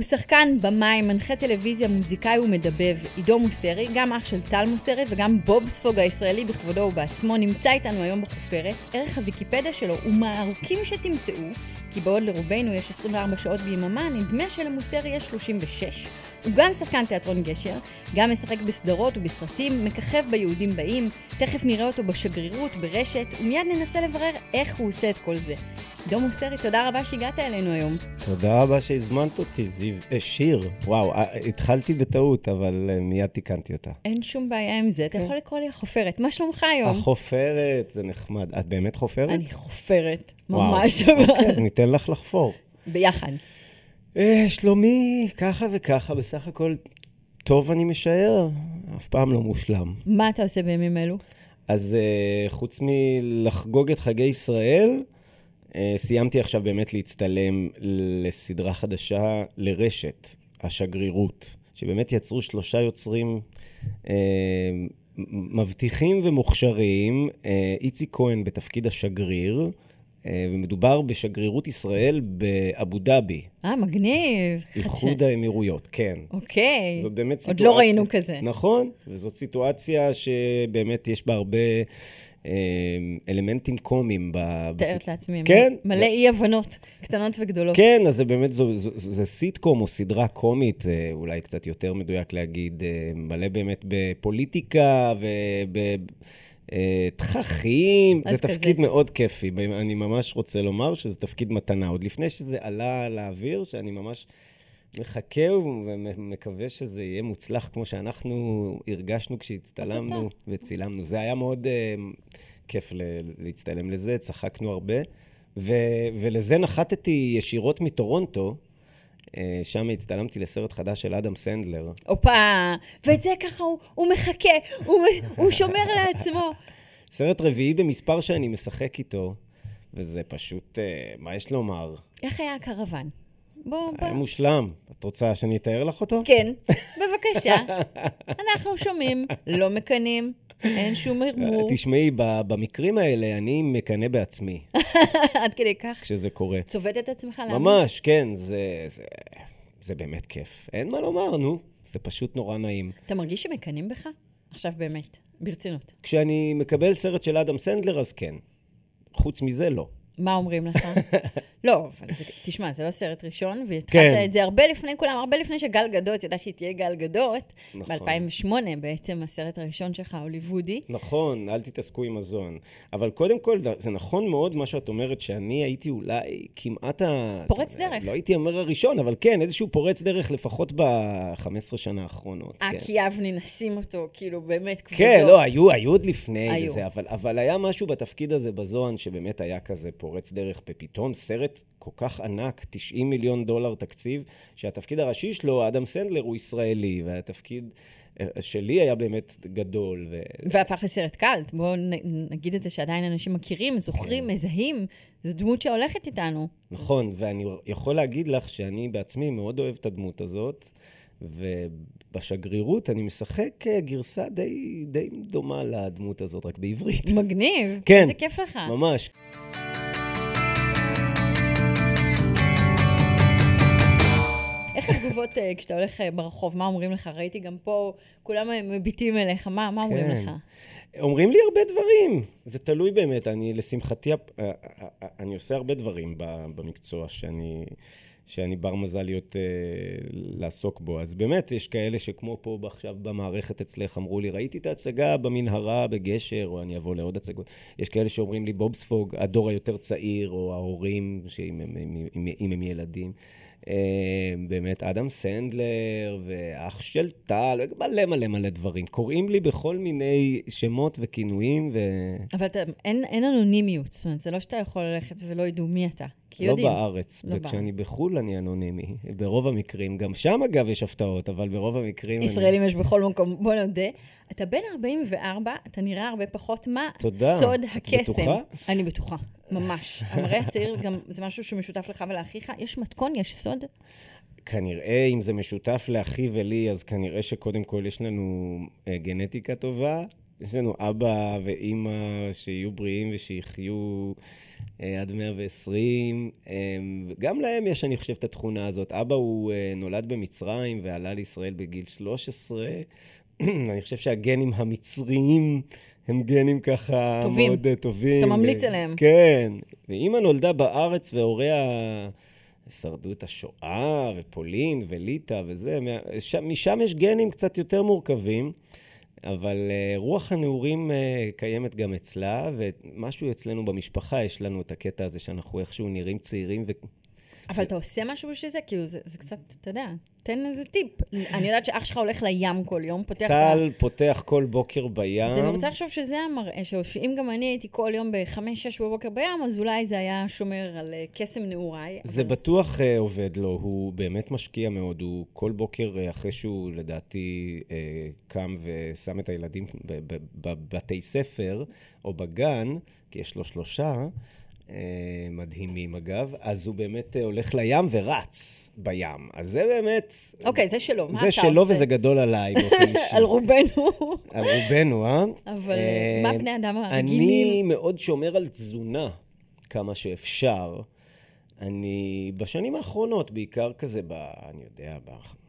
הוא שחקן, במאי, מנחה טלוויזיה, מוזיקאי ומדבב. עידו מוסרי, גם אח של טל מוסרי וגם בוב ספוג הישראלי בכבודו ובעצמו, נמצא איתנו היום בחופרת. ערך הוויקיפדיה שלו הוא מהארוכים שתמצאו, כי בעוד לרובנו יש 24 שעות ביממה, נדמה שלמוסרי יש 36. הוא גם שחקן תיאטרון גשר, גם משחק בסדרות ובסרטים, מככב ביהודים באים, תכף נראה אותו בשגרירות, ברשת, ומיד ננסה לברר איך הוא עושה את כל זה. עידו מוסרי, תודה רבה שהגעת אלינו היום. תודה רבה שהזמנת אותי, זיו. אה, שיר, וואו, אה, התחלתי בטעות, אבל אה, מיד תיקנתי אותה. אין שום בעיה עם זה, אתה כן. יכול לקרוא לי החופרת. מה שלומך היום? החופרת, זה נחמד. את באמת חופרת? אני חופרת. ממש. אוקיי, אז ניתן לך לחפור. ביחד. אה, שלומי, ככה וככה, בסך הכל טוב אני משער, אף פעם לא מושלם. מה אתה עושה בימים אלו? אז אה, חוץ מלחגוג את חגי ישראל, אה, סיימתי עכשיו באמת להצטלם לסדרה חדשה לרשת, השגרירות, שבאמת יצרו שלושה יוצרים אה, מבטיחים ומוכשרים, איציק כהן בתפקיד השגריר, ומדובר בשגרירות ישראל באבו דאבי, אה, מגניב. איחוד האמירויות, כן. אוקיי. זאת באמת עוד סיטואציה. לא ראינו כזה. נכון, וזאת סיטואציה שבאמת יש בה הרבה אה, אלמנטים קומיים. ב- מתארת לעצמי. כן. מלא אי-הבנות, קטנות וגדולות. כן, אז זה באמת, זו, זו, זה סיטקום או סדרה קומית, אה, אולי קצת יותר מדויק להגיד, אה, מלא באמת בפוליטיקה ובתככים. אז זה כזה. תפקיד מאוד כיפי. אני ממש רוצה לומר שזה תפקיד מתנה. עוד לפני שזה עלה לאוויר, שאני ממש מחכה ומקווה שזה יהיה מוצלח כמו שאנחנו הרגשנו כשהצטלמנו. וצילמנו. זה היה מאוד אה, כיף להצטלם לזה, צחקנו הרבה. ו- ולזה נחתתי ישירות מטורונטו. אה, שם הצטלמתי לסרט חדש של אדם סנדלר. הופה, ואת זה ככה הוא, הוא מחכה, הוא, הוא שומר לעצמו. סרט רביעי במספר שאני משחק איתו, וזה פשוט, אה, מה יש לומר? איך היה הקרוון? בוא, בוא. היה מושלם. את רוצה שאני אתאר לך אותו? כן, בבקשה. אנחנו שומעים, לא מקנאים, אין שום הרמור. תשמעי, במקרים האלה אני מקנא בעצמי עד כדי כך כשזה קורה. צובט את עצמך להאמין? ממש, כן, זה, זה, זה באמת כיף. אין מה לומר, נו. זה פשוט נורא נעים. אתה מרגיש שמקנאים בך? עכשיו באמת, ברצינות. כשאני מקבל סרט של אדם סנדלר, אז כן. חוץ מזה, לא. מה אומרים לך? לא, אבל זה, תשמע, זה לא סרט ראשון, והתחלת כן. את זה הרבה לפני כולם, הרבה לפני שגל גדות ידע שהיא תהיה גל גדות. נכון. ב-2008 בעצם הסרט הראשון שלך, הוליוודי. נכון, אל תתעסקו עם מזון. אבל קודם כל, זה נכון מאוד מה שאת אומרת, שאני הייתי אולי כמעט ה... פורץ דרך. לא הייתי אומר הראשון, אבל כן, איזשהו פורץ דרך לפחות ב-15 שנה האחרונות. כן. אקי יבני, נשים אותו, כאילו, באמת, כבודו. כן, לא, היו, היו עוד לפני היו. וזה, אבל, אבל היה משהו בתפקיד הזה בזוהן שבאמת היה כזה פורץ דרך, ופתאום סרט כל כך ענק, 90 מיליון דולר תקציב, שהתפקיד הראשי שלו, אדם סנדלר, הוא ישראלי, והתפקיד אה, שלי היה באמת גדול. ו... והפך לסרט קאלט. בואו נגיד את זה שעדיין אנשים מכירים, זוכרים, כן. מזהים. זו דמות שהולכת איתנו. נכון, ואני יכול להגיד לך שאני בעצמי מאוד אוהב את הדמות הזאת, ובשגרירות אני משחק אה, גרסה די, די דומה לדמות הזאת, רק בעברית. מגניב. כן. איזה כיף לך. ממש. איך התגובות אה, כשאתה הולך אה, ברחוב? מה אומרים לך? ראיתי גם פה, כולם אה, מביטים אליך. מה מה אומרים כן. לך? אומרים לי הרבה דברים, זה תלוי באמת. אני, לשמחתי, אני עושה הרבה דברים במקצוע שאני, שאני בר מזל להיות, אה, לעסוק בו. אז באמת, יש כאלה שכמו פה עכשיו במערכת אצלך, אמרו לי, ראיתי את ההצגה במנהרה, בגשר, או אני אבוא לעוד הצגות. יש כאלה שאומרים לי, בובספוג, הדור היותר צעיר, או ההורים, שאם הם, אם, אם, אם הם ילדים. אה, באמת, אדם סנדלר ואח של טל, מלא מלא מלא דברים. קוראים לי בכל מיני שמות וכינויים, ו... אבל אתה, אין, אין אנונימיות. זאת אומרת, זה לא שאתה יכול ללכת ולא ידעו מי אתה. כי לא יודעים. בארץ. לא וכשאני בחו"ל אני אנונימי, ברוב המקרים. גם שם, אגב, יש הפתעות, אבל ברוב המקרים... אני- ישראלים יש בכל מקום, בוא נודה. אתה בן 44, אתה נראה הרבה פחות. מה תודה. סוד את הקסם? בטוחה? אני בטוחה, ממש. המראה הצעיר גם, זה משהו שמשותף לך ולאחיך. יש מתכון, יש סוד? כנראה, אם זה משותף לאחי ולי, אז כנראה שקודם כל יש לנו אה, גנטיקה טובה. יש לנו אבא ואימא שיהיו בריאים ושיחיו עד 120. אה, גם להם יש, אני חושב, את התכונה הזאת. אבא הוא אה, נולד במצרים ועלה לישראל בגיל 13. אני חושב שהגנים המצריים הם גנים ככה טובים. מאוד אה, טובים. אתה ממליץ ו- עליהם. כן. ואימא נולדה בארץ והוריה שרדו את השואה, ופולין, וליטא וזה. משם יש גנים קצת יותר מורכבים, אבל uh, רוח הנעורים uh, קיימת גם אצלה, ומשהו אצלנו במשפחה, יש לנו את הקטע הזה שאנחנו איכשהו נראים צעירים. אבל אתה עושה משהו בשביל זה? כאילו, זה, זה קצת, אתה יודע, תן איזה טיפ. אני יודעת שאח שלך הולך לים כל יום, פותח. טל פותח כל בוקר בים. אז אני רוצה לחשוב שזה המראה שלו, שאם גם אני הייתי כל יום ב-5-6 בבוקר בים, אז אולי זה היה שומר על אה, קסם נעוריי. זה אבל- בטוח uh, עובד לו, הוא באמת משקיע מאוד. הוא כל בוקר, uh, אחרי שהוא לדעתי uh, קם ושם את הילדים בבתי ספר או בגן, כי יש לו שלושה, מדהימים אגב, אז הוא באמת uh, הולך לים ורץ בים. אז זה באמת... אוקיי, זה שלו, מה זה אתה שלו עושה? וזה גדול עליי באופן אישי. על רובנו. על רובנו, אה? אבל אה, מה בני אדם אני הרגילים? מאוד שומר על תזונה כמה שאפשר. אני בשנים האחרונות, בעיקר כזה, ב, אני יודע,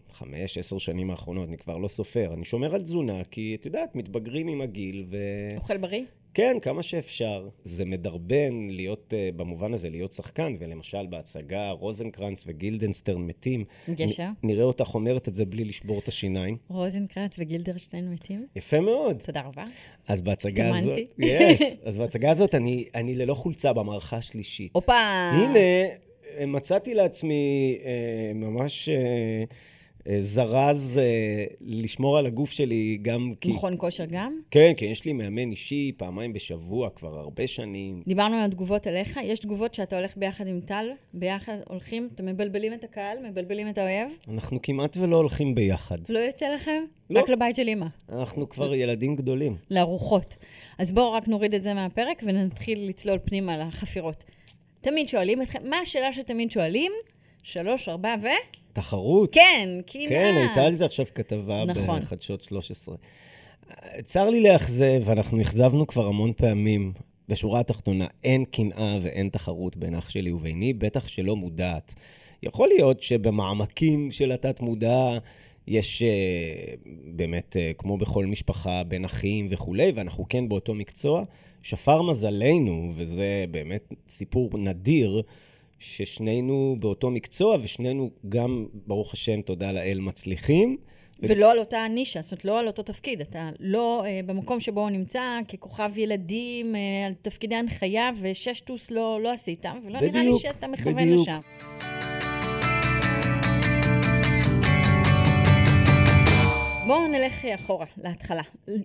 בחמש, עשר שנים האחרונות, אני כבר לא סופר, אני שומר על תזונה, כי את יודעת, מתבגרים עם הגיל, ו... אוכל בריא? כן, כמה שאפשר. זה מדרבן להיות, אה, במובן הזה, להיות שחקן, ולמשל בהצגה רוזנקרנץ וגילדנסטרן מתים. גשר? נ- נראה אותך אומרת את זה בלי לשבור את השיניים. רוזנקרץ וגילדרשטיין מתים? יפה מאוד. תודה רבה. אז בהצגה הזאת... התאמנתי. יס. אז בהצגה הזאת אני, אני ללא חולצה במערכה השלישית. הופה! הנה, אה, מצאתי לעצמי אה, ממש אה, זרז אה, לשמור על הגוף שלי גם כי... מכון כושר גם? כן, כי יש לי מאמן אישי פעמיים בשבוע כבר הרבה שנים. דיברנו על התגובות אליך, יש תגובות שאתה הולך ביחד עם טל, ביחד הולכים, אתם מבלבלים את הקהל, מבלבלים את האויב? אנחנו כמעט ולא הולכים ביחד. לא יוצא לכם? לא. רק לבית של אמא, אנחנו כבר ילדים גדולים. לארוחות. אז בואו רק נוריד את זה מהפרק ונתחיל לצלול פנימה לחפירות. תמיד שואלים אתכם, מה השאלה שתמיד שואלים? שלוש, ארבע ו... תחרות. כן, קנאה. כן, הייתה על זה עכשיו כתבה נכון. בחדשות 13. צר לי לאכזב, אנחנו אכזבנו כבר המון פעמים. בשורה התחתונה, אין קנאה ואין תחרות בין אח שלי וביני, בטח שלא מודעת. יכול להיות שבמעמקים של התת-מודע יש אה, באמת, אה, כמו בכל משפחה, בין אחים וכולי, ואנחנו כן באותו מקצוע. שפר מזלנו, וזה באמת סיפור נדיר, ששנינו באותו מקצוע, ושנינו גם, ברוך השם, תודה לאל, מצליחים. ולא על אותה נישה, זאת אומרת, לא על אותו תפקיד. אתה לא אה, במקום שבו הוא נמצא ככוכב ילדים, אה, על תפקידי הנחיה, וששטוס לא, לא עשית, ולא נראה לי בדיוק, שאתה מכוון בדיוק. לשם. נלך אחורה, להתחלה.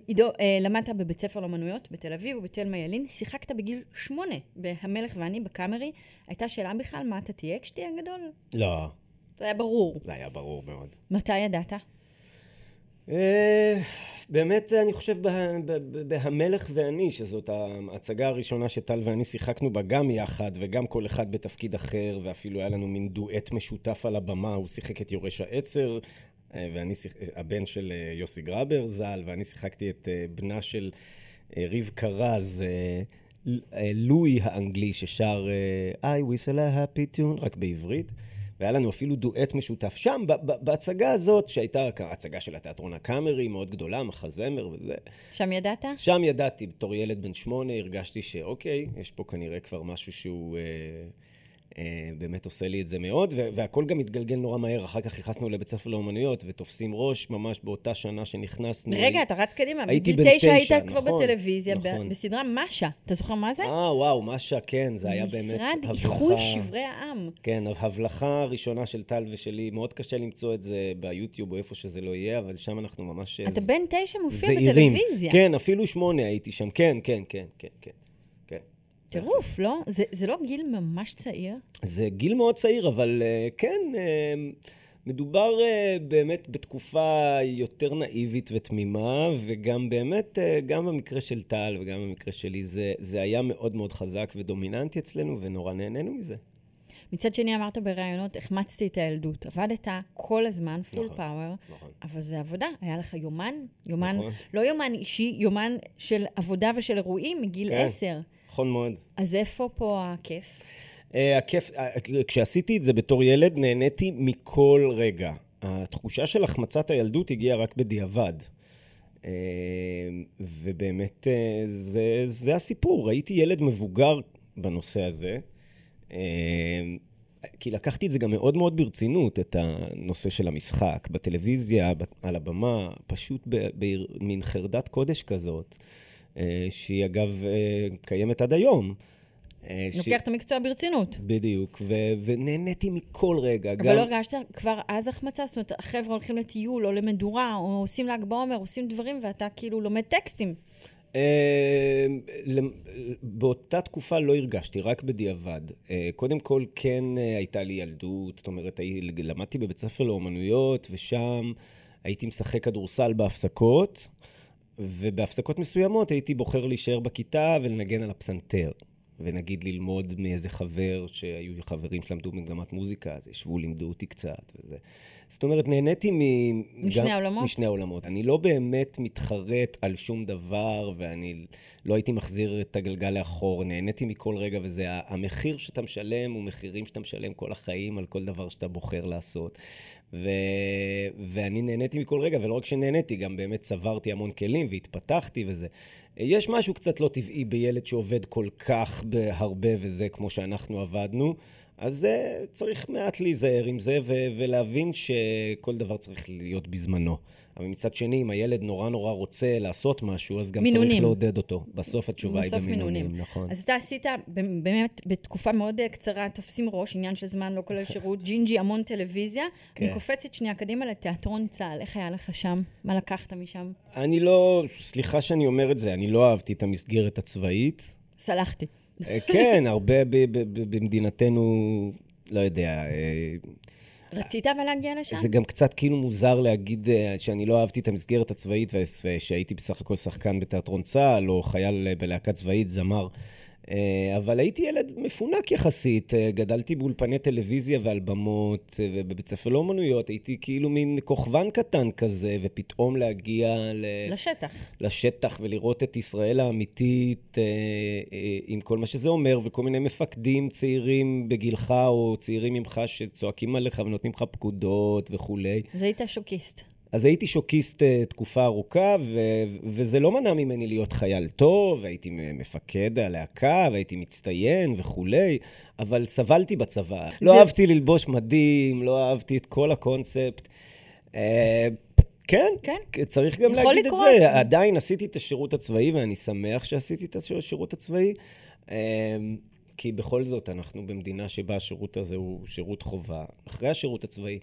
עידו, אה, למדת בבית ספר לאמנויות בתל אביב ובתלמה ילין, שיחקת בגיל שמונה ב"המלך ואני" בקאמרי. הייתה שאלה בכלל מה אתה תהיה כשתהיה גדול? לא, זה היה ברור. זה היה ברור מאוד. מתי ידעת? אה, באמת, אני חושב בהמלך ואני, שזאת ההצגה הראשונה שטל ואני שיחקנו בה גם יחד, וגם כל אחד בתפקיד אחר, ואפילו היה לנו מין דואט משותף על הבמה, הוא שיחק את יורש העצר, אה, ואני שיח... הבן של אה, יוסי גרבר ז"ל, ואני שיחקתי את אה, בנה של אה, רבקה רז, אה, אה, לואי האנגלי, ששר אה, I whistle a happy tune, רק בעברית. והיה לנו אפילו דואט משותף שם, בהצגה הזאת, שהייתה הצגה של התיאטרון הקאמרי, מאוד גדולה, מחזמר וזה. שם ידעת? שם ידעתי, בתור ילד בן שמונה, הרגשתי שאוקיי, יש פה כנראה כבר משהו שהוא אה, אה, באמת עושה לי את זה מאוד, והכל גם התגלגל נורא מהר. אחר כך נכנסנו לבית ספר לאומנויות, ותופסים ראש ממש באותה שנה שנכנסנו. רגע, אתה רץ קדימה. הייתי בן תשע היית כבר נכון, בטלוויזיה, נכון. בסדרה משה. אתה זוכר מה זה? אה, וואו, משה, כן, זה היה באמת משרד הבלחה. איחוי שברי העם. כן, ההבלחה הראשונה של טל ושלי, מאוד קשה למצוא את זה ביוטיוב או איפה שזה לא יהיה, אבל שם אנחנו ממש... אתה בן תשע מופיע. בטלוויזיה. כן, אפילו שמונה הייתי שם, כן, כן, כן, כן. כן. טירוף, לא? זה, זה לא גיל ממש צעיר? זה גיל מאוד צעיר, אבל uh, כן, uh, מדובר uh, באמת בתקופה יותר נאיבית ותמימה, וגם באמת, uh, גם במקרה של טל וגם במקרה שלי, זה, זה היה מאוד מאוד חזק ודומיננטי אצלנו, ונורא נהנינו מזה. מצד שני, אמרת בראיונות, החמצתי את הילדות. עבדת כל הזמן, פול נכון, פאוור, נכון. אבל זה עבודה. היה לך יומן, יומן, נכון. לא יומן אישי, יומן של עבודה ושל אירועים מגיל כן. נכון מאוד. אז איפה פה הכיף? Uh, הכיף, uh, כשעשיתי את זה בתור ילד, נהניתי מכל רגע. התחושה של החמצת הילדות הגיעה רק בדיעבד. Uh, ובאמת, uh, זה, זה הסיפור. הייתי ילד מבוגר בנושא הזה. Uh, כי לקחתי את זה גם מאוד מאוד ברצינות, את הנושא של המשחק, בטלוויזיה, על הבמה, פשוט במין חרדת קודש כזאת, שהיא אגב uh, קיימת עד היום. אה, ש- לוקח את המקצוע ברצינות. בדיוק, ו- ונהניתי מכל רגע. אבל לא הרגשת כבר אז החמצה? זאת אומרת, החבר'ה הולכים לטיול או למדורה, או עושים ל"ג בעומר, עושים דברים, ואתה כאילו לומד טקסטים. אה, באותה תקופה לא הרגשתי, רק בדיעבד. אה, קודם כל, כן אה, הייתה לי ילדות, זאת אומרת, למדתי בבית ספר לאומנויות, ושם הייתי משחק כדורסל בהפסקות, ובהפסקות מסוימות הייתי בוחר להישאר בכיתה ולנגן על הפסנתר. ונגיד ללמוד מאיזה חבר, שהיו חברים שלמדו מגמת מוזיקה, אז ישבו, לימדו אותי קצת וזה. זאת אומרת, נהניתי מ... משני גם- העולמות? משני העולמות. אני לא באמת מתחרט על שום דבר, ואני לא הייתי מחזיר את הגלגל לאחור. נהניתי מכל רגע, וזה המחיר שאתה משלם, הוא מחירים שאתה משלם כל החיים על כל דבר שאתה בוחר לעשות. ו... ואני נהניתי מכל רגע, ולא רק שנהניתי, גם באמת צברתי המון כלים והתפתחתי וזה. יש משהו קצת לא טבעי בילד שעובד כל כך בהרבה וזה, כמו שאנחנו עבדנו, אז צריך מעט להיזהר עם זה ולהבין שכל דבר צריך להיות בזמנו. אבל מצד שני, אם הילד נורא נורא רוצה לעשות משהו, אז גם מינונים. צריך לעודד אותו. בסוף התשובה היא בסוף במינונים, מינונים. נכון. אז אתה עשית באמת בתקופה מאוד אה, קצרה, תופסים ראש, עניין של זמן, לא כולל שירות, ג'ינג'י, המון טלוויזיה. כן. אני קופצת שנייה קדימה לתיאטרון צה"ל, איך היה לך שם? מה לקחת משם? אני לא, סליחה שאני אומר את זה, אני לא אהבתי את המסגרת הצבאית. סלחתי. אה, כן, הרבה במדינתנו, לא יודע, אה, רצית אבל להגיע לשם? זה גם קצת כאילו מוזר להגיד אה, שאני לא אהבתי את המסגרת הצבאית וש- ושהייתי בסך הכל שחקן בתיאטרון צה"ל, או חייל אה, בלהקה צבאית, זמר. אה, אבל הייתי ילד מפונק יחסית, אה, גדלתי באולפני טלוויזיה ועל במות, אה, ובבית ספר לאומנויות, הייתי כאילו מין כוכבן קטן כזה, ופתאום להגיע ל... לשטח. לשטח ולראות את ישראל האמיתית עם כל מה שזה אומר, וכל מיני מפקדים צעירים בגילך או צעירים ממך שצועקים עליך ונותנים לך פקודות וכולי. אז היית שוקיסט. אז הייתי שוקיסט אה, תקופה ארוכה, ו- וזה לא מנע ממני להיות חייל טוב, והייתי מ- מפקד הלהקה, והייתי מצטיין וכולי, אבל סבלתי בצבא. לא זה- אהבתי ללבוש מדים, לא אהבתי את כל הקונספט. אה, כן, כן. צריך גם להגיד לקרות. את זה. עדיין עשיתי את השירות הצבאי, ואני שמח שעשיתי את השירות הצבאי. אה, כי בכל זאת, אנחנו במדינה שבה השירות הזה הוא שירות חובה. אחרי השירות הצבאי,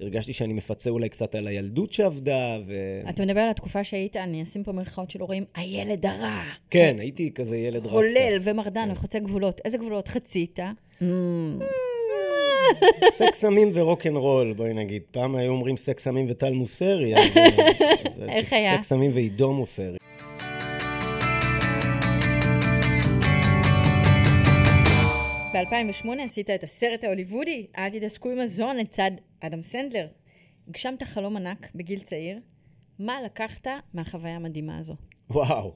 הרגשתי שאני מפצה אולי קצת על הילדות שעבדה, ו... אתה מדבר על התקופה שהיית, אני אשים פה מירכאות שלא רואים, הילד הרע. כן, הייתי כזה ילד רע קצת. ומרדן וחוצה גבולות. איזה גבולות חצית? Mm. סקס סמים ורוקנרול, בואי נגיד. פעם היו אומרים סקס סמים וטל מוסרי, אז... אז איך היה? סקס סמים ועידו מוסרי. ב-2008 עשית את הסרט ההוליוודי, אל תתעסקו עם מזון לצד אדם סנדלר. הגשמת חלום ענק בגיל צעיר. מה לקחת מהחוויה המדהימה הזו? וואו.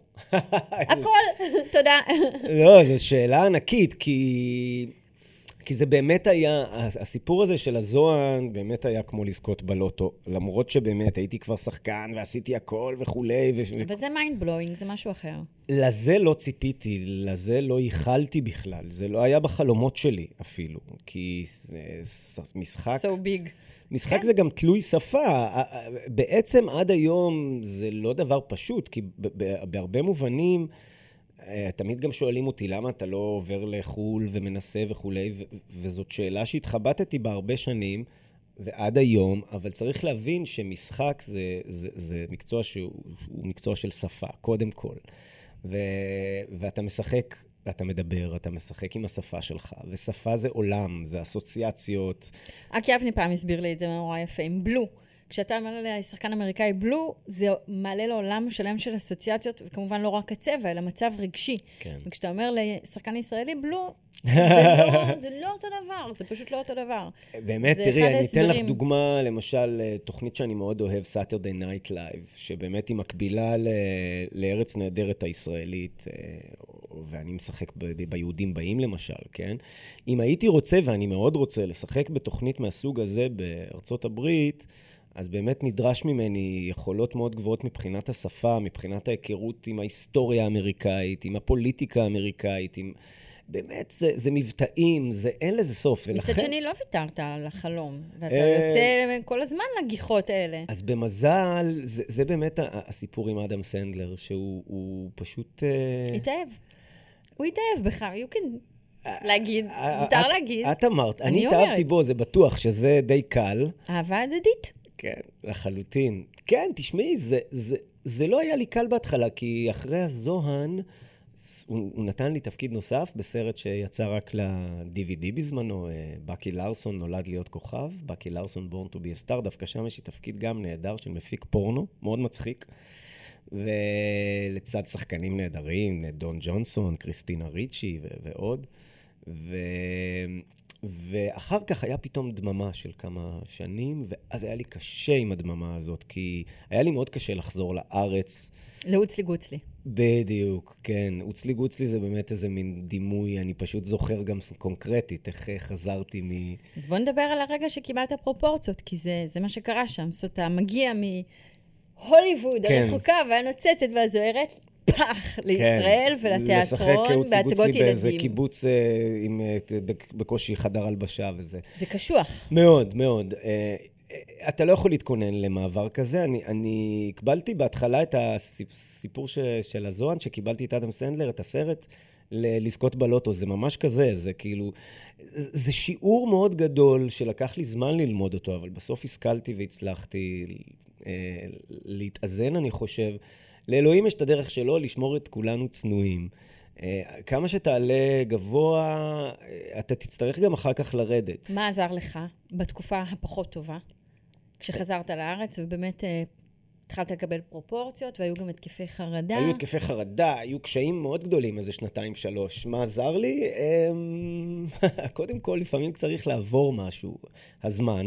הכל, תודה. לא, זו שאלה ענקית, כי... כי זה באמת היה, הסיפור הזה של הזוהן באמת היה כמו לזכות בלוטו. למרות שבאמת הייתי כבר שחקן ועשיתי הכל וכולי. ו... אבל זה mind blowing, זה משהו אחר. לזה לא ציפיתי, לזה לא ייחלתי בכלל. זה לא היה בחלומות שלי אפילו. כי זה משחק... So big. משחק כן. זה גם תלוי שפה. בעצם עד היום זה לא דבר פשוט, כי בהרבה מובנים, תמיד גם שואלים אותי, למה אתה לא עובר לחו"ל ומנסה וכולי, וזאת שאלה שהתחבטתי בה הרבה שנים, ועד היום, אבל צריך להבין שמשחק זה, זה, זה מקצוע שהוא הוא מקצוע של שפה, קודם כל. ו... ואתה משחק, אתה מדבר, אתה משחק עם השפה שלך, ושפה זה עולם, זה אסוציאציות. אקי אבני פעם הסביר לי את זה נורא יפה, עם בלו. כשאתה אומר לשחקן אמריקאי בלו, זה מעלה לו עולם שלם של אסוציאציות, וכמובן לא רק הצבע, אלא מצב רגשי. כן. וכשאתה אומר לשחקן ישראלי בלו, זה לא, זה לא אותו דבר, זה פשוט לא אותו דבר. באמת, תראי, אני אתן לך. דוגמה, למשל, אה, תוכנית שאני מאוד אוהב, Saturday Night Live, שבאמת היא מקבילה ל- לארץ נהדרת הישראלית, אה, ואני משחק ב- ביהודים באים למשל, כן? אם הייתי רוצה, ואני מאוד רוצה, לשחק בתוכנית מהסוג הזה בארצות הברית, אז באמת נדרש ממני יכולות מאוד גבוהות מבחינת השפה, מבחינת ההיכרות עם ההיסטוריה האמריקאית, עם הפוליטיקה האמריקאית, עם... באמת, זה, זה מבטאים, זה, אין לזה סוף. מצד שני, לא ויתרת על החלום, ואתה אה, יוצא כל הזמן לגיחות האלה. אז במזל, זה, זה באמת הסיפור עם אדם סנדלר, שהוא הוא פשוט... אה, התאהב. הוא התאהב בך, you can להגיד, אה, מותר את- להגיד. את אמרת, אני. התאהבתי בו, זה בטוח שזה די קל. אהבה הדדית. כן, לחלוטין. כן, תשמעי, זה, זה, זה לא היה לי קל בהתחלה, כי אחרי הזוהן, הוא, הוא נתן לי תפקיד נוסף בסרט שיצא רק ל-DVD בזמנו, אה, בקי לארסון נולד להיות כוכב, בקי לארסון בורן טו בי סטאר, דווקא שם יש לי תפקיד גם נהדר של מפיק פורנו, מאוד מצחיק. ולצד שחקנים נהדרים, דון ג'ונסון, קריסטינה ריצ'י ו- ועוד. ו... ואחר כך היה פתאום דממה של כמה שנים, ואז היה לי קשה עם הדממה הזאת, כי היה לי מאוד קשה לחזור לארץ. לאוצלי גוצלי. בדיוק, כן. אוצלי גוצלי זה באמת איזה מין דימוי, אני פשוט זוכר גם קונקרטית איך אה, חזרתי מ... אז בוא נדבר על הרגע שקיבלת פרופורציות, כי זה, זה מה שקרה שם. זאת אומרת, אתה מגיע מהוליווד כן. הרחוקה והנוצצת והזוהרת, פח, לישראל כן, לשחק ולתיאטרון, בהצגות באיזה ילדים. קיבוץ אה, עם אה, בקושי חדר הלבשה וזה. זה קשוח. מאוד, מאוד. אה, אה, אתה לא יכול להתכונן למעבר כזה. אני, אני הקבלתי בהתחלה את הסיפור ש, של הזוהן, שקיבלתי את אדם סנדלר, את הסרט, ל- לזכות בלוטו. זה ממש כזה, זה כאילו... זה שיעור מאוד גדול שלקח לי זמן ללמוד אותו, אבל בסוף השכלתי והצלחתי אה, להתאזן, אני חושב. לאלוהים יש את הדרך שלו לשמור את כולנו צנועים. אה, כמה שתעלה גבוה, אה, אתה תצטרך גם אחר כך לרדת. מה עזר לך בתקופה הפחות טובה, כשחזרת לארץ, ובאמת אה, התחלת לקבל פרופורציות, והיו גם התקפי חרדה? היו התקפי חרדה, היו קשיים מאוד גדולים איזה שנתיים, שלוש. מה עזר לי? אמ, קודם כל, לפעמים צריך לעבור משהו, הזמן.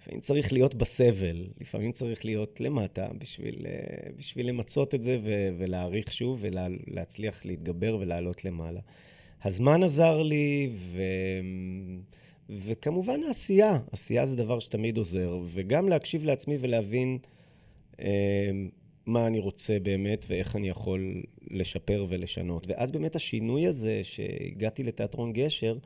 לפעמים צריך להיות בסבל, לפעמים צריך להיות למטה בשביל, אה, בשביל למצות את זה ו- ולהעריך שוב ולהצליח להתגבר ולעלות למעלה. הזמן עזר לי, ו... וכמובן העשייה. עשייה זה דבר שתמיד עוזר, וגם להקשיב לעצמי ולהבין אה, מה אני רוצה באמת ואיך אני יכול לשפר ולשנות. ואז באמת השינוי הזה, שהגעתי לתיאטרון גשר,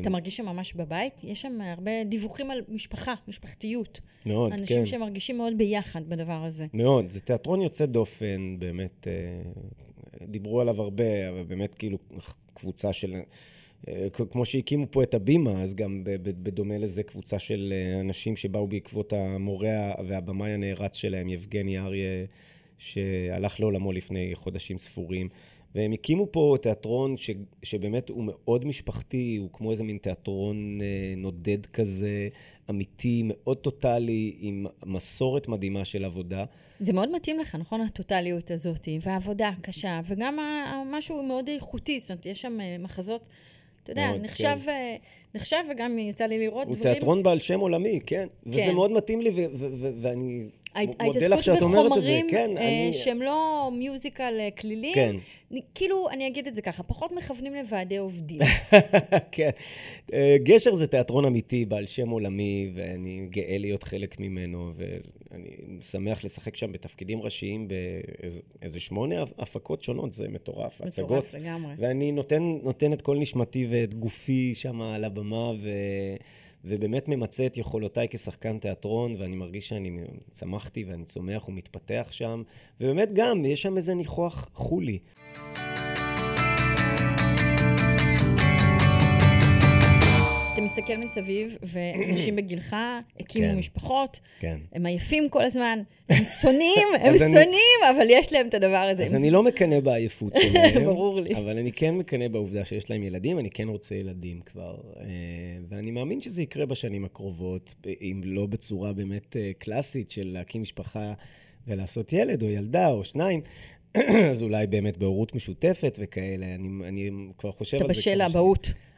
אתה מרגיש שם ממש בבית? יש שם הרבה דיווחים על משפחה, משפחתיות. מאוד, כן. אנשים שמרגישים מאוד ביחד בדבר הזה. מאוד, זה תיאטרון יוצא דופן, באמת, אה, דיברו עליו הרבה, אבל באמת כאילו קבוצה של... אה, כמו שהקימו פה את הבימה, אז גם בדומה לזה קבוצה של אה, אנשים שבאו בעקבות המורה והבמאי הנערץ שלהם, יבגני אריה, שהלך לעולמו לפני חודשים ספורים. והם הקימו פה תיאטרון ש, שבאמת הוא מאוד משפחתי, הוא כמו איזה מין תיאטרון אה, נודד כזה, אמיתי, מאוד טוטאלי, עם מסורת מדהימה של עבודה. זה מאוד מתאים לך, נכון? הטוטליות הזאת, והעבודה הקשה, וגם משהו מאוד איכותי, זאת אומרת, יש שם אה, מחזות, אתה יודע, מאוד, נחשב, כן. אה, נחשב, וגם יצא לי לראות הוא דברים... תיאטרון בעל שם עולמי, כן. וזה כן. מאוד מתאים לי, ואני מודה לך שאת אומרת את זה. כן, אה, אני... שהם לא מיוזיקל אה, כלילים, כן. אני- כאילו, אני אגיד את זה ככה, פחות מכוונים לוועדי עובדים. כן. אה, גשר זה תיאטרון אמיתי, בעל שם עולמי, ואני גאה להיות חלק ממנו, ואני שמח לשחק שם בתפקידים ראשיים באיזה שמונה הפקות שונות, זה מטורף. הצגות. מטורף לגמרי. ואני נותן, נותן את כל נשמתי ואת גופי שם על הבמה, ו... ובאמת ממצה את יכולותיי כשחקן תיאטרון, ואני מרגיש שאני צמחתי ואני צומח ומתפתח שם, ובאמת גם, יש שם איזה ניחוח חולי. מסתכל מסביב, ואנשים בגילך הקימו כן. משפחות, כן. הם עייפים כל הזמן, הם שונאים, הם אז אני- שונאים, אבל יש להם את הדבר הזה. אז אני לא מקנא בעייפות שלהם. ברור לי. אבל אני כן מקנא בעובדה שיש להם ילדים, אני כן רוצה ילדים כבר. אה, ואני מאמין שזה יקרה בשנים הקרובות, אם לא בצורה באמת אה, קלאסית של להקים משפחה ולעשות ילד או ילדה או שניים. אז אולי באמת בהורות משותפת וכאלה, אני, אני כבר חושב אתה על זה. בשל כמה שנים.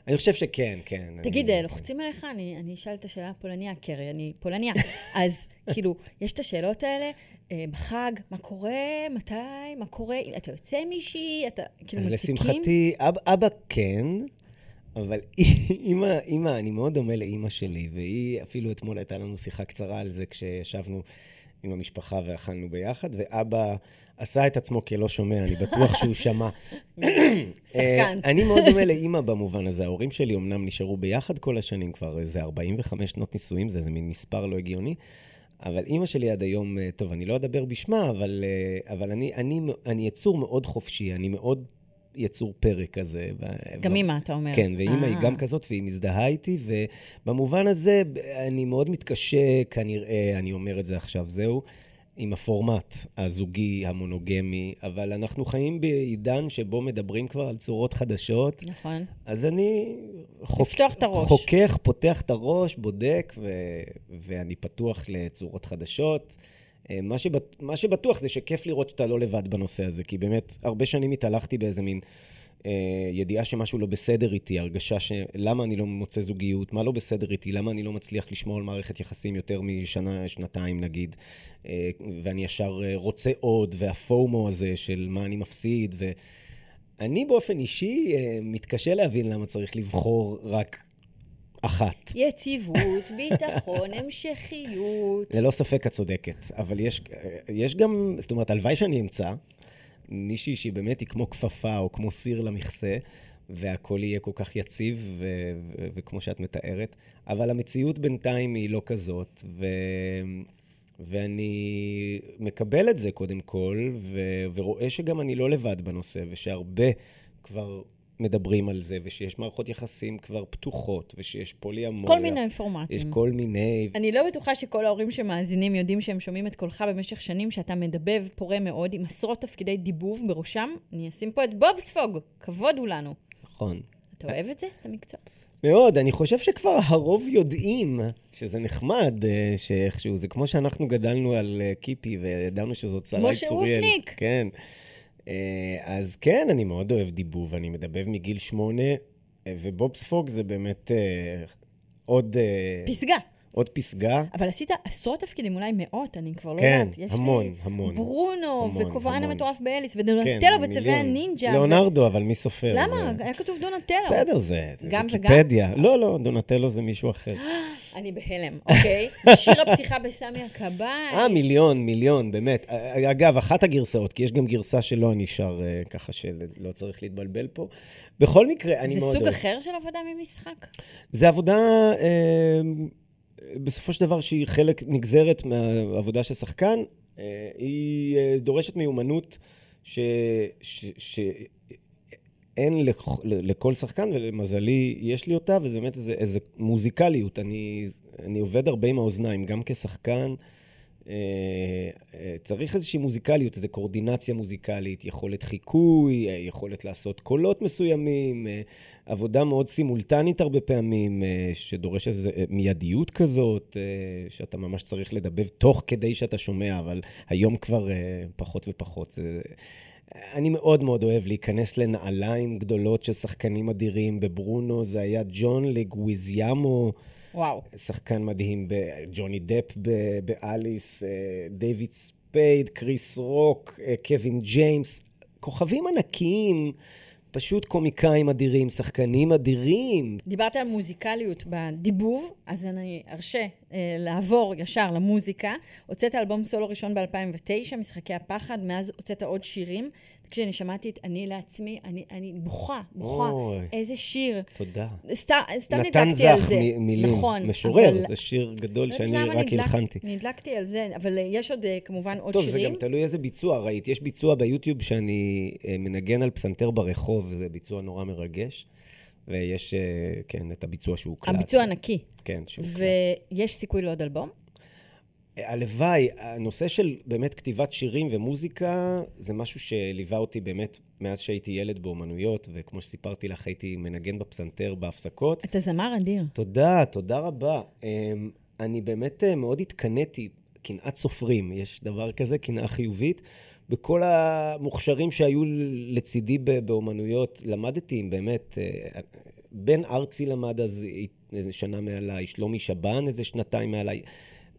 אני חושב שכן, כן. תגיד, אני, אה, לוחצים עליך? אני אני אשאל את השאלה הפולניה, קרי, אני פולניה. אז כאילו, יש את השאלות האלה, אה, בחג, מה קורה, מתי, מה קורה, אתה יוצא מישהי, אתה כאילו אז מציקים? לשמחתי, אבא, אבא כן, אבל אימא, אימא, אני מאוד דומה לאימא שלי, והיא, אפילו אתמול הייתה לנו שיחה קצרה על זה כשישבנו עם המשפחה ואכלנו ביחד, ואבא עשה את עצמו כלא שומע, אני בטוח שהוא שמע. שחקן. אה, אני מאוד דומה לאימא במובן הזה. ההורים שלי אמנם נשארו ביחד כל השנים, כבר איזה 45 שנות נישואים, זה איזה מין מספר לא הגיוני. אבל אימא שלי עד היום, אה, טוב, אני לא אדבר בשמה, אבל, אה, אבל אני, אני, אני יצור מאוד חופשי, אני מאוד יצור פרק כזה. גם אימא, אתה אומר. כן, ואימא היא אה. גם כזאת, והיא מזדהה איתי, ובמובן הזה אני מאוד מתקשה, כנראה, אני אומר את זה עכשיו, זהו, עם הפורמט הזוגי, המונוגמי, אבל אנחנו חיים בעידן שבו מדברים כבר על צורות חדשות, נכון. אז אני... חוק- לפתוח את הראש. חוכך, פותח את הראש, בודק, ו... ואני פתוח לצורות חדשות. אה, מה, שבט... מה שבטוח זה שכיף לראות שאתה לא לבד בנושא הזה, כי באמת, הרבה שנים התהלכתי באיזה מין ידיעה שמשהו לא בסדר איתי, הרגשה ש... למה אני לא מוצא זוגיות, מה לא בסדר איתי, למה אני לא מצליח לשמור על מערכת יחסים יותר משנה, שנתיים נגיד, אה, ואני ישר אה, רוצה עוד, והפומו הזה של מה אני מפסיד, ו... אני באופן אישי אה, מתקשה להבין למה צריך לבחור רק אחת. יציבות, ביטחון, המשכיות. ללא ספק את צודקת, אבל יש, יש גם, זאת אומרת, הלוואי שאני אמצא מישהי שהיא באמת היא כמו כפפה או כמו סיר למכסה, והכל יהיה כל כך יציב, ו- ו- וכמו שאת מתארת, אבל המציאות בינתיים היא לא כזאת, ו- ואני מקבל את זה קודם כל, ו- ורואה שגם אני לא לבד בנושא, ושהרבה כבר מדברים על זה, ושיש מערכות יחסים כבר פתוחות, ושיש פוליאמוריה. כל מיני פורמטים. יש כל מיני... אני לא בטוחה שכל ההורים שמאזינים יודעים שהם שומעים את קולך במשך שנים, שאתה מדבב פורה מאוד, עם עשרות תפקידי דיבוב בראשם. אני אשים פה את בוב ספוג, כבוד הוא לנו. נכון. אתה אוהב את זה, את המקצוע? מאוד, אני חושב שכבר הרוב יודעים שזה נחמד, אה, שאיכשהו, זה כמו שאנחנו גדלנו על אה, קיפי וידענו שזאת משה צוריאל. רופניק. כן. אה, אז כן, אני מאוד אוהב דיבוב, אני מדבב מגיל שמונה, אה, ובוב ספוג זה באמת אה, עוד, פסגה. עוד פסגה. אבל עשית עשרות תפקידים, אולי מאות, אני כבר לא כן, יודעת. יש המון, המון. ברונו, המון. המטורף באליס, כן, ודונטלו בצבעי מיליון. הנינג'ה. ו- ליאונרדו, אבל מי סופר? למה? זה- היה כתוב דונטלו. בסדר, זה זה גם וגם? ויקיפדיה. לא, לא, דונטלו זה מישהו אחר. אני בהלם, אוקיי? שיר הפתיחה בסמי הכבאי. אה, מיליון, מיליון, באמת. אה, אגב, אחת הגרסאות, כי יש גם גרסה שלא שר, אה, ככה שלא צריך להתבלבל פה. בכל מקרה, אני זה מאוד סוג אוהב. אחר של עבודה ממשחק? זה עבודה, אה, בסופו של דבר, שהיא חלק נגזרת מהעבודה של שחקן. אה, היא אה, דורשת מיומנות ש... ש, ש אין לכ- לכל שחקן, ולמזלי יש לי אותה, וזה באמת איזה, איזה מוזיקליות. אני, אני עובד הרבה עם האוזניים, גם כשחקן. אה, אה, צריך איזושהי מוזיקליות, איזו קורדינציה מוזיקלית, יכולת חיקוי, אה, יכולת לעשות קולות מסוימים, עבודה מאוד סימולטנית הרבה פעמים, שדורש איזו אה, מיידיות כזאת, שאתה ממש צריך לדבב תוך כדי שאתה שומע, אבל היום כבר פחות ופחות. זה... אני מאוד מאוד אוהב להיכנס לנעליים גדולות של שחקנים אדירים. בברונו זה היה ג'ון לגוויזיאמו. וואו. שחקן מדהים, ג'וני דפ באליס, אה, דיוויד ספייד, קריס רוק, אה, קווין ג'יימס, כוכבים ענקיים, פשוט קומיקאים אדירים, שחקנים אדירים. דיברת על מוזיקליות בדיבוב, אז אני ארשה אה, לעבור ישר למוזיקה. הוצאת אלבום סולו ראשון ב-2009, משחקי הפחד, מאז הוצאת עוד שירים. כשאני שמעתי את אני לעצמי, אני, אני בוכה, בוכה. אוי. איזה שיר. תודה. סתם, סתם נתן נדלקתי על זך זה. מ- מילים, נכון. משורר, אבל- זה שיר גדול שאני רק נדלקתי- הלחנתי. נדלקתי על זה, אבל יש עוד, אה, כמובן, עוד טוב, זה שירים. גם תלוי איזה ביצוע ראית. יש ביצוע ביוטיוב שאני אה, מנגן על פסנתר ברחוב, זה ביצוע נורא מרגש. ויש, אה, כן, את הביצוע שהוקלט. הביצוע נקי. כן, שהוקלט. ויש סיכוי לעוד אלבום? הלוואי, הנושא של באמת כתיבת שירים ומוזיקה, זה משהו שליווה אותי באמת מאז שהייתי ילד באומנויות, וכמו שסיפרתי לך, הייתי מנגן בפסנתר בהפסקות. אתה זמר אדיר. תודה, תודה רבה. אמ, אני באמת אה, מאוד התקנאתי, קנאת סופרים, יש דבר כזה, קנאה חיובית. בכל המוכשרים שהיו לצידי באומנויות, למדתי באמת, אה, בן ארצי למד אז שנה מעליי, שלומי שבן איזה שנתיים מעליי.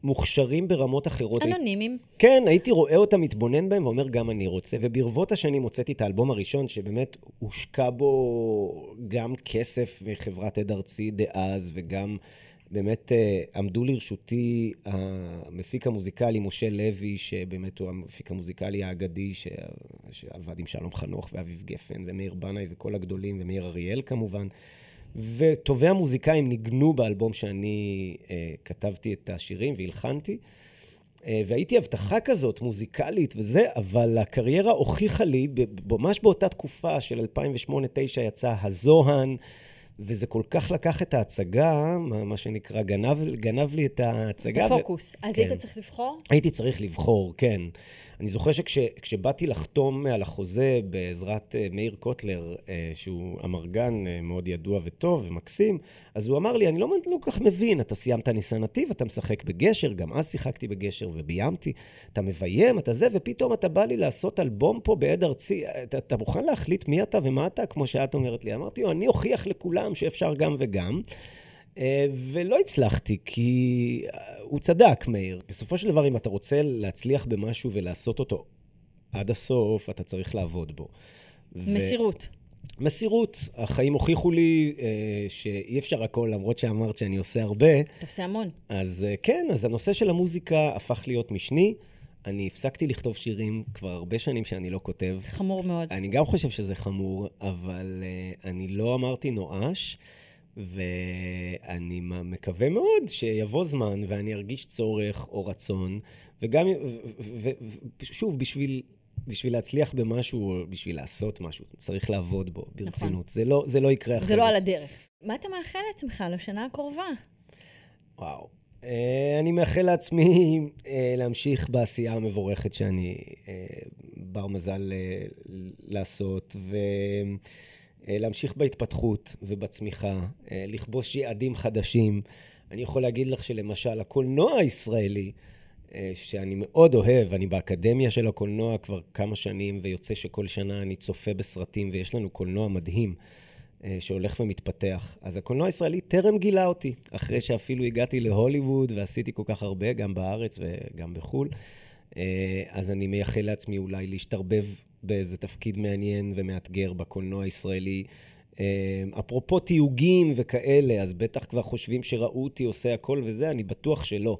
מוכשרים ברמות אחרות. אנונימיים. כן, הייתי רואה אותם, מתבונן בהם ואומר, גם אני רוצה. וברבות השנים הוצאתי את האלבום הראשון, שבאמת הושקע בו גם כסף מחברת עד ארצי דאז, וגם באמת אה, עמדו לרשותי המפיק המוזיקלי משה לוי, שבאמת הוא המפיק המוזיקלי האגדי, ש... שעבד עם שלום חנוך ואביב גפן ומאיר בנאי וכל הגדולים, ומאיר אריאל כמובן. וטובי המוזיקאים ניגנו באלבום שאני אה, כתבתי את השירים והלחנתי. אה, והייתי הבטחה כזאת, מוזיקלית וזה, אבל הקריירה הוכיחה לי, ממש באותה תקופה של 2008-2009 יצא הזוהן, וזה כל כך לקח את ההצגה, מה, מה שנקרא, גנב, גנב לי את ההצגה. את הפוקוס. ו... אז כן. היית צריך לבחור? הייתי צריך לבחור, כן. אני זוכר שכשבאתי לחתום על החוזה בעזרת אה, מאיר קוטלר, אה, שהוא אמרגן אה, מאוד ידוע וטוב ומקסים, אז הוא אמר לי, אני לא, לא כל כך מבין, אתה סיימת ניסן נתיב, אתה משחק בגשר, גם אז שיחקתי בגשר וביימתי, אתה מביים, אתה זה, ופתאום אתה בא לי לעשות אלבום פה בעד ארצי, אתה, אתה מוכן להחליט מי אתה ומה אתה, כמו שאת אומרת לי. אמרתי לו, אני אוכיח לכולם שאפשר גם וגם. ולא הצלחתי, כי הוא צדק, מאיר. בסופו של דבר, אם אתה רוצה להצליח במשהו ולעשות אותו עד הסוף, אתה צריך לעבוד בו. מסירות. מסירות. החיים הוכיחו לי אה, שאי אפשר הכל, למרות שאמרת שאני עושה הרבה. אתה עושה המון. אז אה, כן, אז הנושא של המוזיקה הפך להיות משני. אני הפסקתי לכתוב שירים כבר הרבה שנים שאני לא כותב. חמור מאוד. אני גם חושב שזה חמור, אבל אה, אני לא אמרתי נואש. ואני מקווה מאוד שיבוא זמן ואני ארגיש צורך או רצון, וגם, ושוב, בשביל, בשביל להצליח במשהו, או בשביל לעשות משהו, צריך לעבוד בו ברצינות. נכון. זה, לא, זה לא יקרה אחרת. זה לא על הדרך. מה אתה מאחל לעצמך לשנה הקרובה? וואו. אה, אני מאחל לעצמי אה, להמשיך בעשייה המבורכת שאני אה, בר מזל לעשות, ו... אה, להמשיך בהתפתחות ובצמיחה, לכבוש יעדים חדשים. אני יכול להגיד לך שלמשל, הקולנוע הישראלי, שאני מאוד אוהב, אני באקדמיה של הקולנוע כבר כמה שנים, ויוצא שכל שנה אני צופה בסרטים, ויש לנו קולנוע מדהים שהולך ומתפתח. אז הקולנוע הישראלי טרם גילה אותי, אחרי שאפילו הגעתי להוליווד ועשיתי כל כך הרבה, גם בארץ וגם בחו"ל. אז אני מייחל לעצמי אולי להשתרבב באיזה תפקיד מעניין ומאתגר בקולנוע הישראלי. אמ, אפרופו תיוגים וכאלה, אז בטח כבר חושבים שראו אותי עושה הכל וזה, אני בטוח שלא.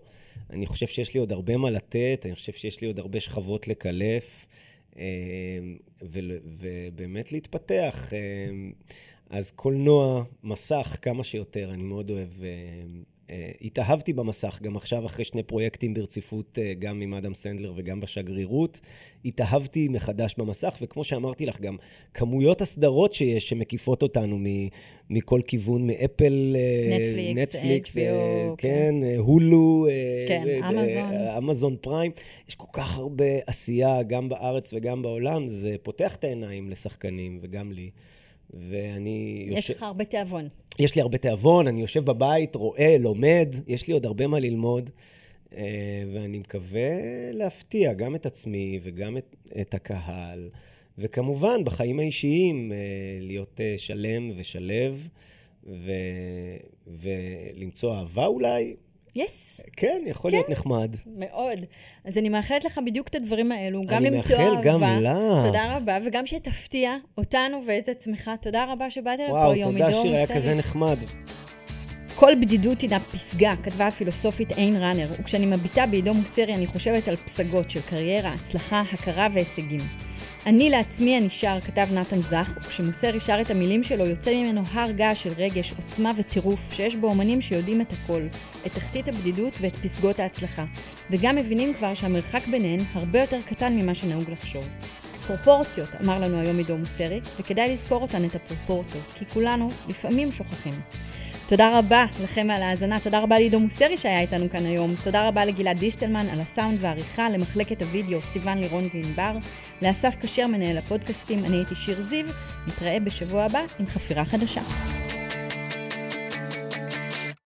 אני חושב שיש לי עוד הרבה מה לתת, אני חושב שיש לי עוד הרבה שכבות לקלף, אמ, ובאמת להתפתח. אז קולנוע, מסך, כמה שיותר, אני מאוד אוהב אה, התאהבתי במסך, גם עכשיו אחרי שני פרויקטים ברציפות, אה, גם עם אדם סנדלר וגם בשגרירות. התאהבתי מחדש במסך, וכמו שאמרתי לך, גם כמויות הסדרות שיש שמקיפות אותנו מכל כיוון, מאפל, נטפליקס, אה, נטפליקס HBO, כן, כן. הולו, כן, אמזון. אמזון פריים. יש כל כך הרבה עשייה, גם בארץ וגם בעולם, זה פותח את העיניים לשחקנים וגם לי. ואני... יש לך הרבה תיאבון. יש לי הרבה תיאבון, אני יושב בבית, רואה, לומד, יש לי עוד הרבה מה ללמוד, אה, ואני מקווה להפתיע גם את עצמי וגם את, את הקהל, וכמובן, בחיים האישיים, אה, להיות אה, שלם ושלב, ו, ולמצוא אהבה אולי, יס. Yes. כן, יכול כן. להיות נחמד. מאוד. אז אני מאחלת לך בדיוק את הדברים האלו, גם למצוא אהבה. אני מאחל גם לך. תודה רבה, וגם שתפתיע אותנו ואת עצמך. תודה רבה שבאת לפה יום מדור. וואו, תודה שיר, היה כזה נחמד. כל בדידות הינה פסגה, כתבה הפילוסופית איין ראנר, וכשאני מביטה בעידו מוסרי אני חושבת על פסגות של קריירה, הצלחה, הכרה והישגים. אני לעצמי הנשאר, כתב נתן זך, וכשמוסר ישר את המילים שלו יוצא ממנו הר געש של רגש, עוצמה וטירוף, שיש בו אומנים שיודעים את הכל, את תחתית הבדידות ואת פסגות ההצלחה, וגם מבינים כבר שהמרחק ביניהן הרבה יותר קטן ממה שנהוג לחשוב. פרופורציות, אמר לנו היום עידו מוסרי, וכדאי לזכור אותן, את הפרופורציות, כי כולנו לפעמים שוכחים. תודה רבה לכם על ההאזנה, תודה רבה לעידו מוסרי שהיה איתנו כאן היום, תודה רבה לגלעד דיסטלמן על הסאונד והעריכה, למחלקת הוידאו סיון לירון וענבר, לאסף כשר מנהל הפודקאסטים, אני הייתי שיר זיו, נתראה בשבוע הבא עם חפירה חדשה.